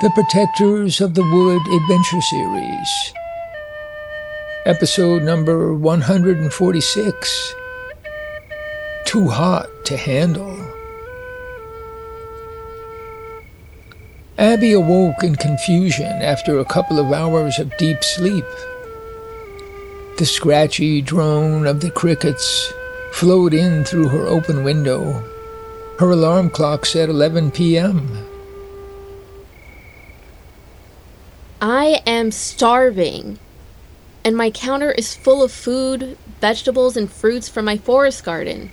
The Protectors of the Wood Adventure Series. Episode number 146 Too Hot to Handle. Abby awoke in confusion after a couple of hours of deep sleep. The scratchy drone of the crickets flowed in through her open window. Her alarm clock said 11 p.m. I am starving. And my counter is full of food, vegetables, and fruits from my forest garden.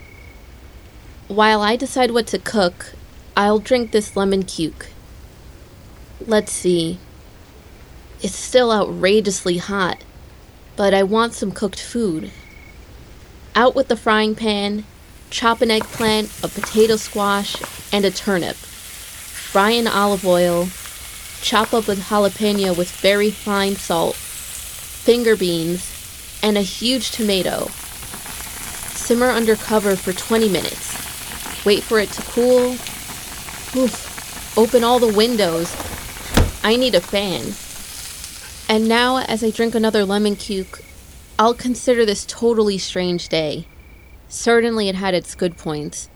While I decide what to cook, I'll drink this lemon cuke. Let's see. It's still outrageously hot, but I want some cooked food. Out with the frying pan, chop an eggplant, a potato squash, and a turnip. Fry in olive oil, chop up a jalapeno with very fine salt, finger beans, and a huge tomato. Simmer under cover for 20 minutes. Wait for it to cool. Oof. Open all the windows. I need a fan. And now, as I drink another lemon cuke, I'll consider this totally strange day. Certainly, it had its good points.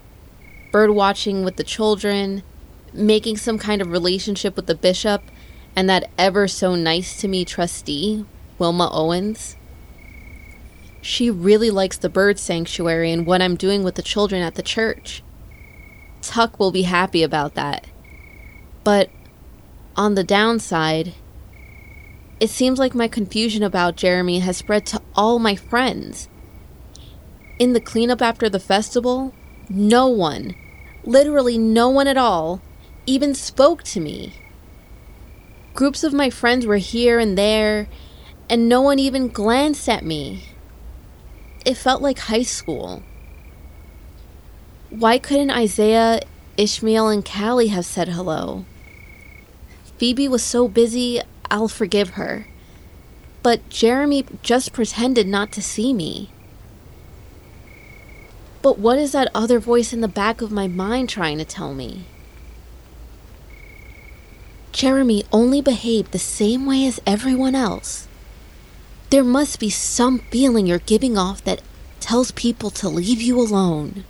Bird watching with the children, making some kind of relationship with the bishop, and that ever so nice to me trustee, Wilma Owens. She really likes the bird sanctuary and what I'm doing with the children at the church. Tuck will be happy about that. But on the downside, it seems like my confusion about Jeremy has spread to all my friends. In the cleanup after the festival, no one, literally no one at all, even spoke to me. Groups of my friends were here and there, and no one even glanced at me. It felt like high school. Why couldn't Isaiah, Ishmael, and Callie have said hello? Phoebe was so busy, I'll forgive her. But Jeremy just pretended not to see me. But what is that other voice in the back of my mind trying to tell me? Jeremy only behaved the same way as everyone else. There must be some feeling you're giving off that tells people to leave you alone.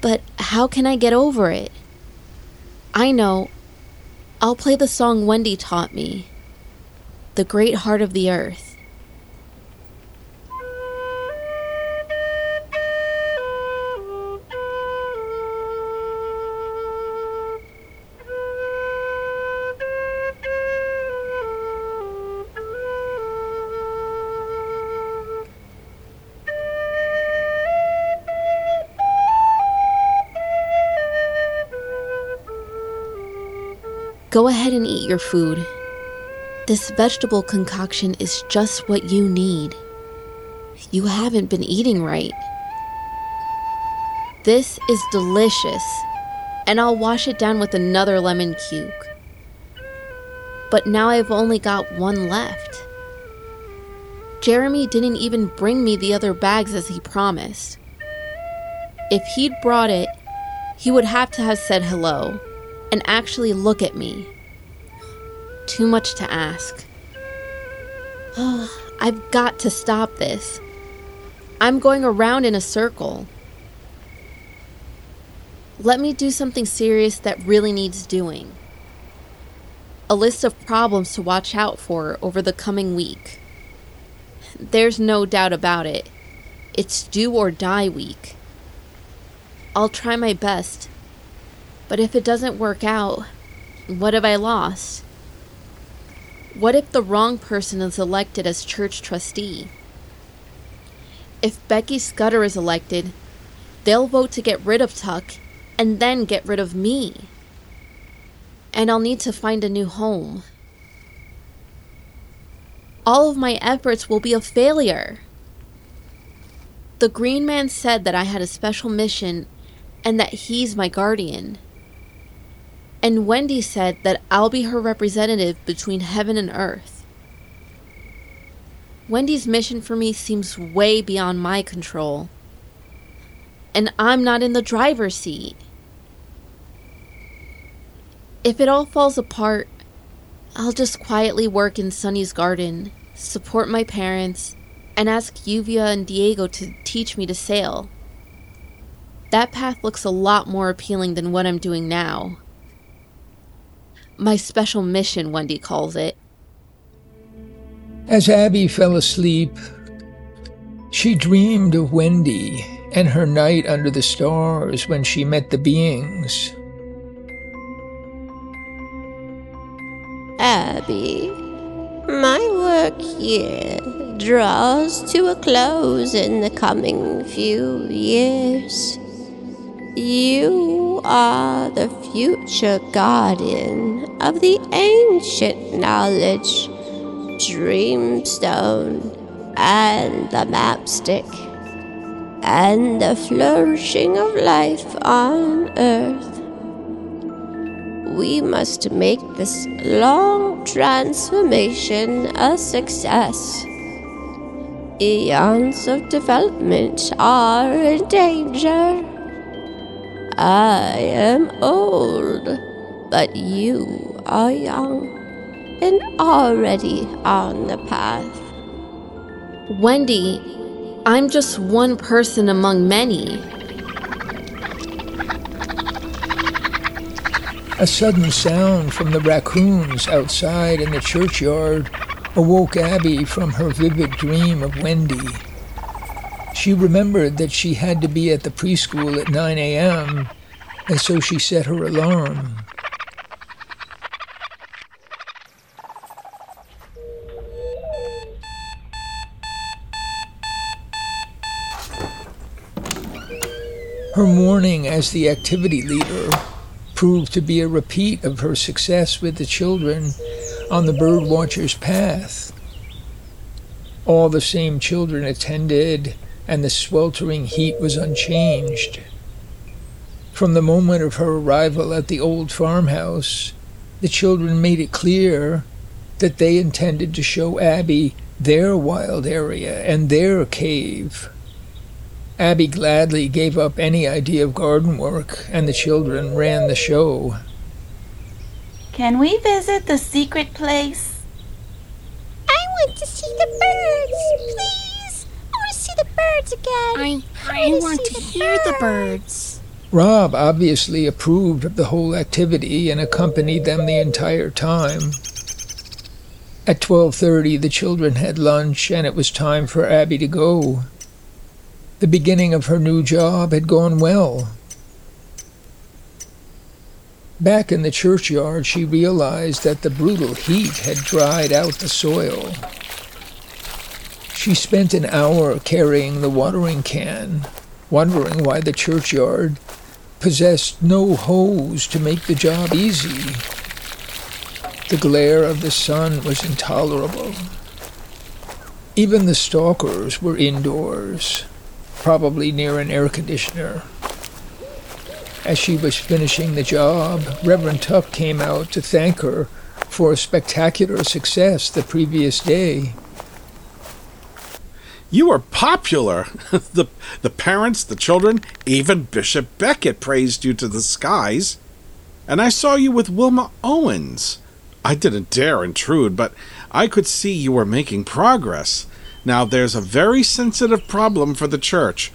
But how can I get over it? I know. I'll play the song Wendy taught me The Great Heart of the Earth. Go ahead and eat your food. This vegetable concoction is just what you need. You haven't been eating right. This is delicious, and I'll wash it down with another lemon cuke. But now I've only got one left. Jeremy didn't even bring me the other bags as he promised. If he'd brought it, he would have to have said hello and actually look at me. Too much to ask. Oh, I've got to stop this. I'm going around in a circle. Let me do something serious that really needs doing. A list of problems to watch out for over the coming week. There's no doubt about it. It's do or die week. I'll try my best but if it doesn't work out, what have I lost? What if the wrong person is elected as church trustee? If Becky Scudder is elected, they'll vote to get rid of Tuck and then get rid of me. And I'll need to find a new home. All of my efforts will be a failure. The Green Man said that I had a special mission and that he's my guardian. And Wendy said that I'll be her representative between heaven and earth. Wendy's mission for me seems way beyond my control. And I'm not in the driver's seat. If it all falls apart, I'll just quietly work in Sunny's garden, support my parents, and ask Yuvia and Diego to teach me to sail. That path looks a lot more appealing than what I'm doing now. My special mission, Wendy calls it. As Abby fell asleep, she dreamed of Wendy and her night under the stars when she met the beings. Abby, my work here draws to a close in the coming few years. You are the future guardian of the ancient knowledge, Dreamstone, and the Mapstick, and the flourishing of life on Earth. We must make this long transformation a success. Eons of development are in danger. I am old, but you are young and already on the path. Wendy, I'm just one person among many. A sudden sound from the raccoons outside in the churchyard awoke Abby from her vivid dream of Wendy. She remembered that she had to be at the preschool at 9 a.m., and so she set her alarm. Her morning as the activity leader proved to be a repeat of her success with the children on the birdwatcher's path. All the same children attended and the sweltering heat was unchanged. From the moment of her arrival at the old farmhouse, the children made it clear that they intended to show Abby their wild area and their cave. Abby gladly gave up any idea of garden work, and the children ran the show. Can we visit the secret place? I want to see the birds, please the birds again. I, I, want to, to hear birds. the birds. Rob obviously approved of the whole activity and accompanied them the entire time. At 12:30 the children had lunch and it was time for Abby to go. The beginning of her new job had gone well. Back in the churchyard, she realized that the brutal heat had dried out the soil. She spent an hour carrying the watering can, wondering why the churchyard possessed no hose to make the job easy. The glare of the sun was intolerable. Even the stalkers were indoors, probably near an air conditioner. As she was finishing the job, Reverend Tuck came out to thank her for a spectacular success the previous day. You were popular. the, the parents, the children, even Bishop Beckett praised you to the skies. And I saw you with Wilma Owens. I didn't dare intrude, but I could see you were making progress. Now, there's a very sensitive problem for the church.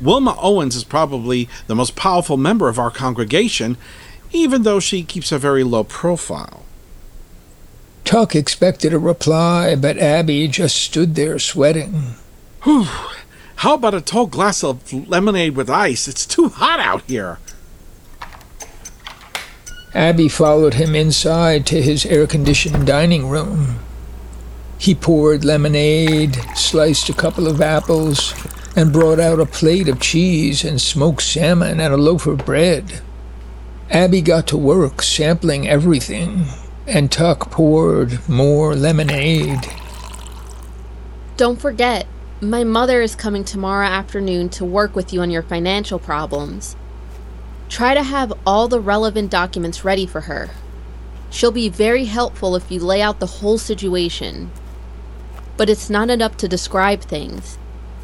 Wilma Owens is probably the most powerful member of our congregation, even though she keeps a very low profile. Tuck expected a reply, but Abby just stood there sweating. Whew. How about a tall glass of lemonade with ice? It's too hot out here. Abby followed him inside to his air conditioned dining room. He poured lemonade, sliced a couple of apples, and brought out a plate of cheese and smoked salmon and a loaf of bread. Abby got to work sampling everything, and Tuck poured more lemonade. Don't forget, my mother is coming tomorrow afternoon to work with you on your financial problems. Try to have all the relevant documents ready for her. She'll be very helpful if you lay out the whole situation. But it's not enough to describe things.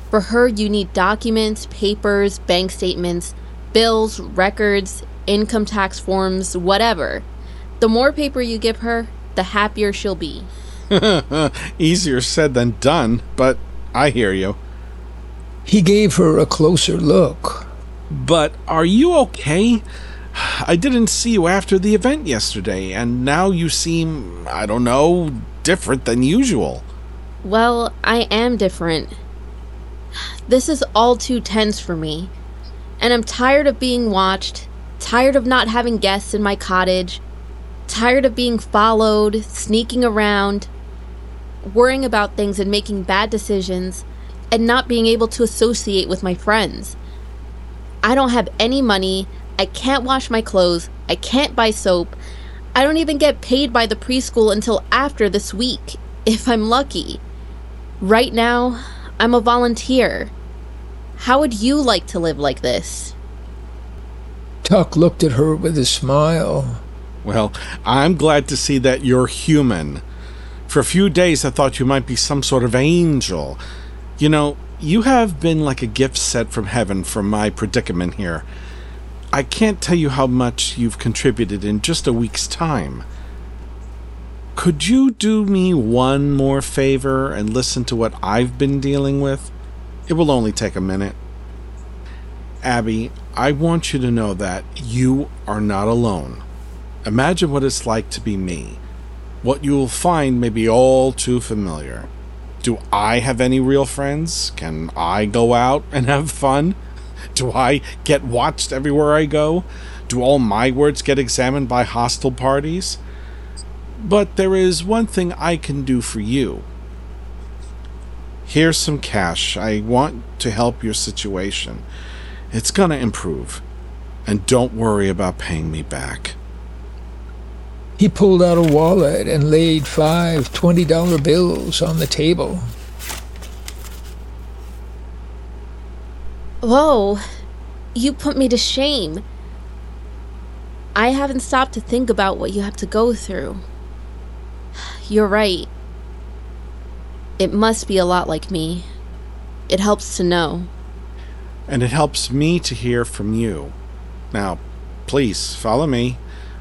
For her, you need documents, papers, bank statements, bills, records, income tax forms, whatever. The more paper you give her, the happier she'll be. Easier said than done, but I hear you. He gave her a closer look. But are you okay? I didn't see you after the event yesterday, and now you seem, I don't know, different than usual. Well, I am different. This is all too tense for me. And I'm tired of being watched, tired of not having guests in my cottage, tired of being followed, sneaking around, worrying about things and making bad decisions, and not being able to associate with my friends. I don't have any money, I can't wash my clothes, I can't buy soap, I don't even get paid by the preschool until after this week, if I'm lucky. Right now, I'm a volunteer. How would you like to live like this? Tuck looked at her with a smile. Well, I'm glad to see that you're human. For a few days, I thought you might be some sort of angel. You know, you have been like a gift sent from heaven for my predicament here. I can't tell you how much you've contributed in just a week's time. Could you do me one more favor and listen to what I've been dealing with? It will only take a minute. Abby, I want you to know that you are not alone. Imagine what it's like to be me. What you will find may be all too familiar. Do I have any real friends? Can I go out and have fun? Do I get watched everywhere I go? Do all my words get examined by hostile parties? But there is one thing I can do for you. Here's some cash. I want to help your situation. It's gonna improve. And don't worry about paying me back. He pulled out a wallet and laid five $20 bills on the table. Whoa, you put me to shame. I haven't stopped to think about what you have to go through. You're right. It must be a lot like me. It helps to know. And it helps me to hear from you. Now, please follow me.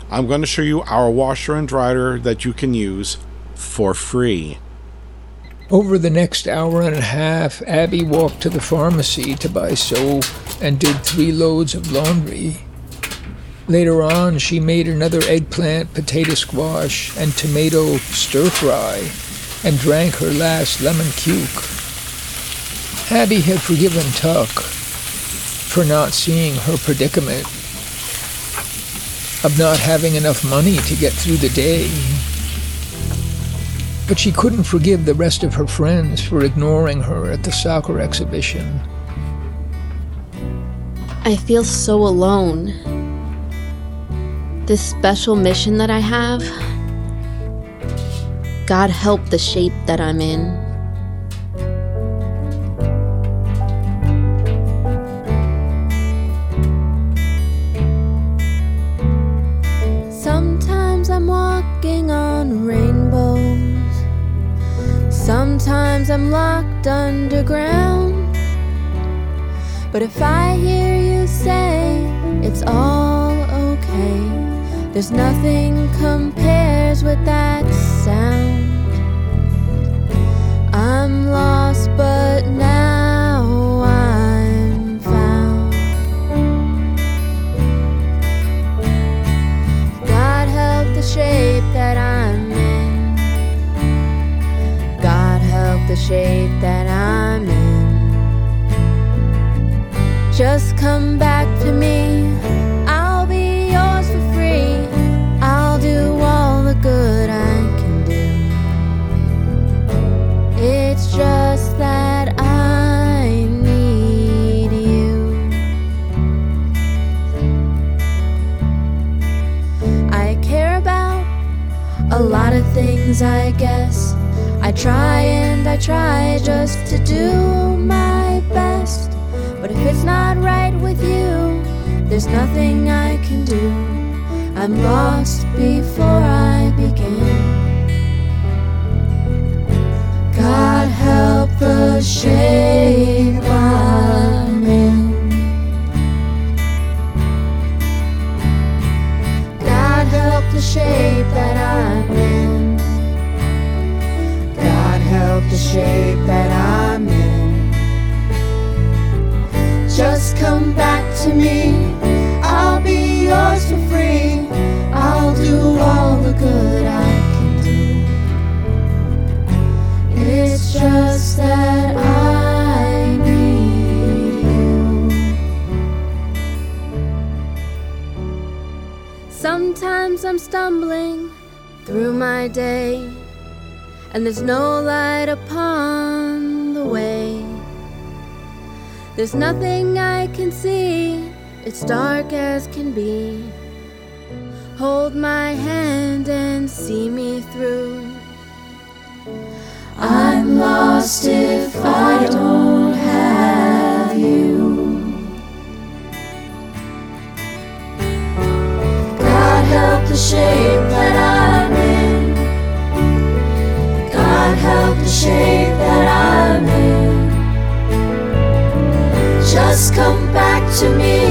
I'm going to show you our washer and dryer that you can use for free. Over the next hour and a half, Abby walked to the pharmacy to buy soap and did three loads of laundry. Later on, she made another eggplant, potato squash, and tomato stir fry and drank her last lemon cuke. Abby had forgiven Tuck for not seeing her predicament of not having enough money to get through the day. But she couldn't forgive the rest of her friends for ignoring her at the soccer exhibition. I feel so alone. This special mission that I have, God help the shape that I'm in. On rainbows. Sometimes I'm locked underground. But if I hear you say it's all okay, there's nothing compares try and I try just to do my best. But if it's not right with you, there's nothing I can do. I'm lost before I begin. God help the shape Sometimes I'm stumbling through my day, and there's no light upon the way. There's nothing I can see, it's dark as can be. Hold my hand and see me through. I'm lost if I don't the shape that I'm in. God help the shape that I'm in. Just come back to me.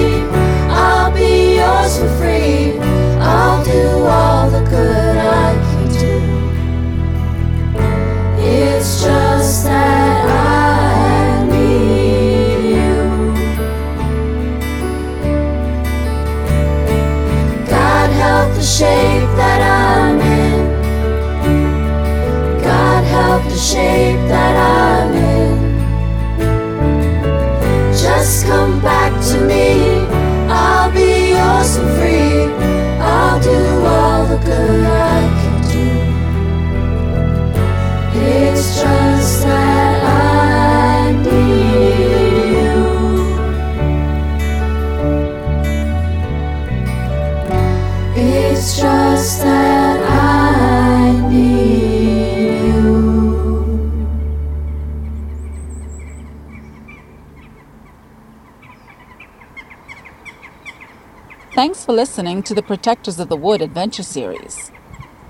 Thanks for listening to the Protectors of the Wood Adventure Series.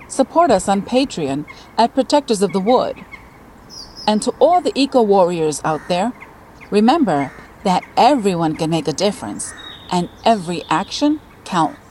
Support us on Patreon at Protectors of the Wood. And to all the eco warriors out there, remember that everyone can make a difference and every action counts.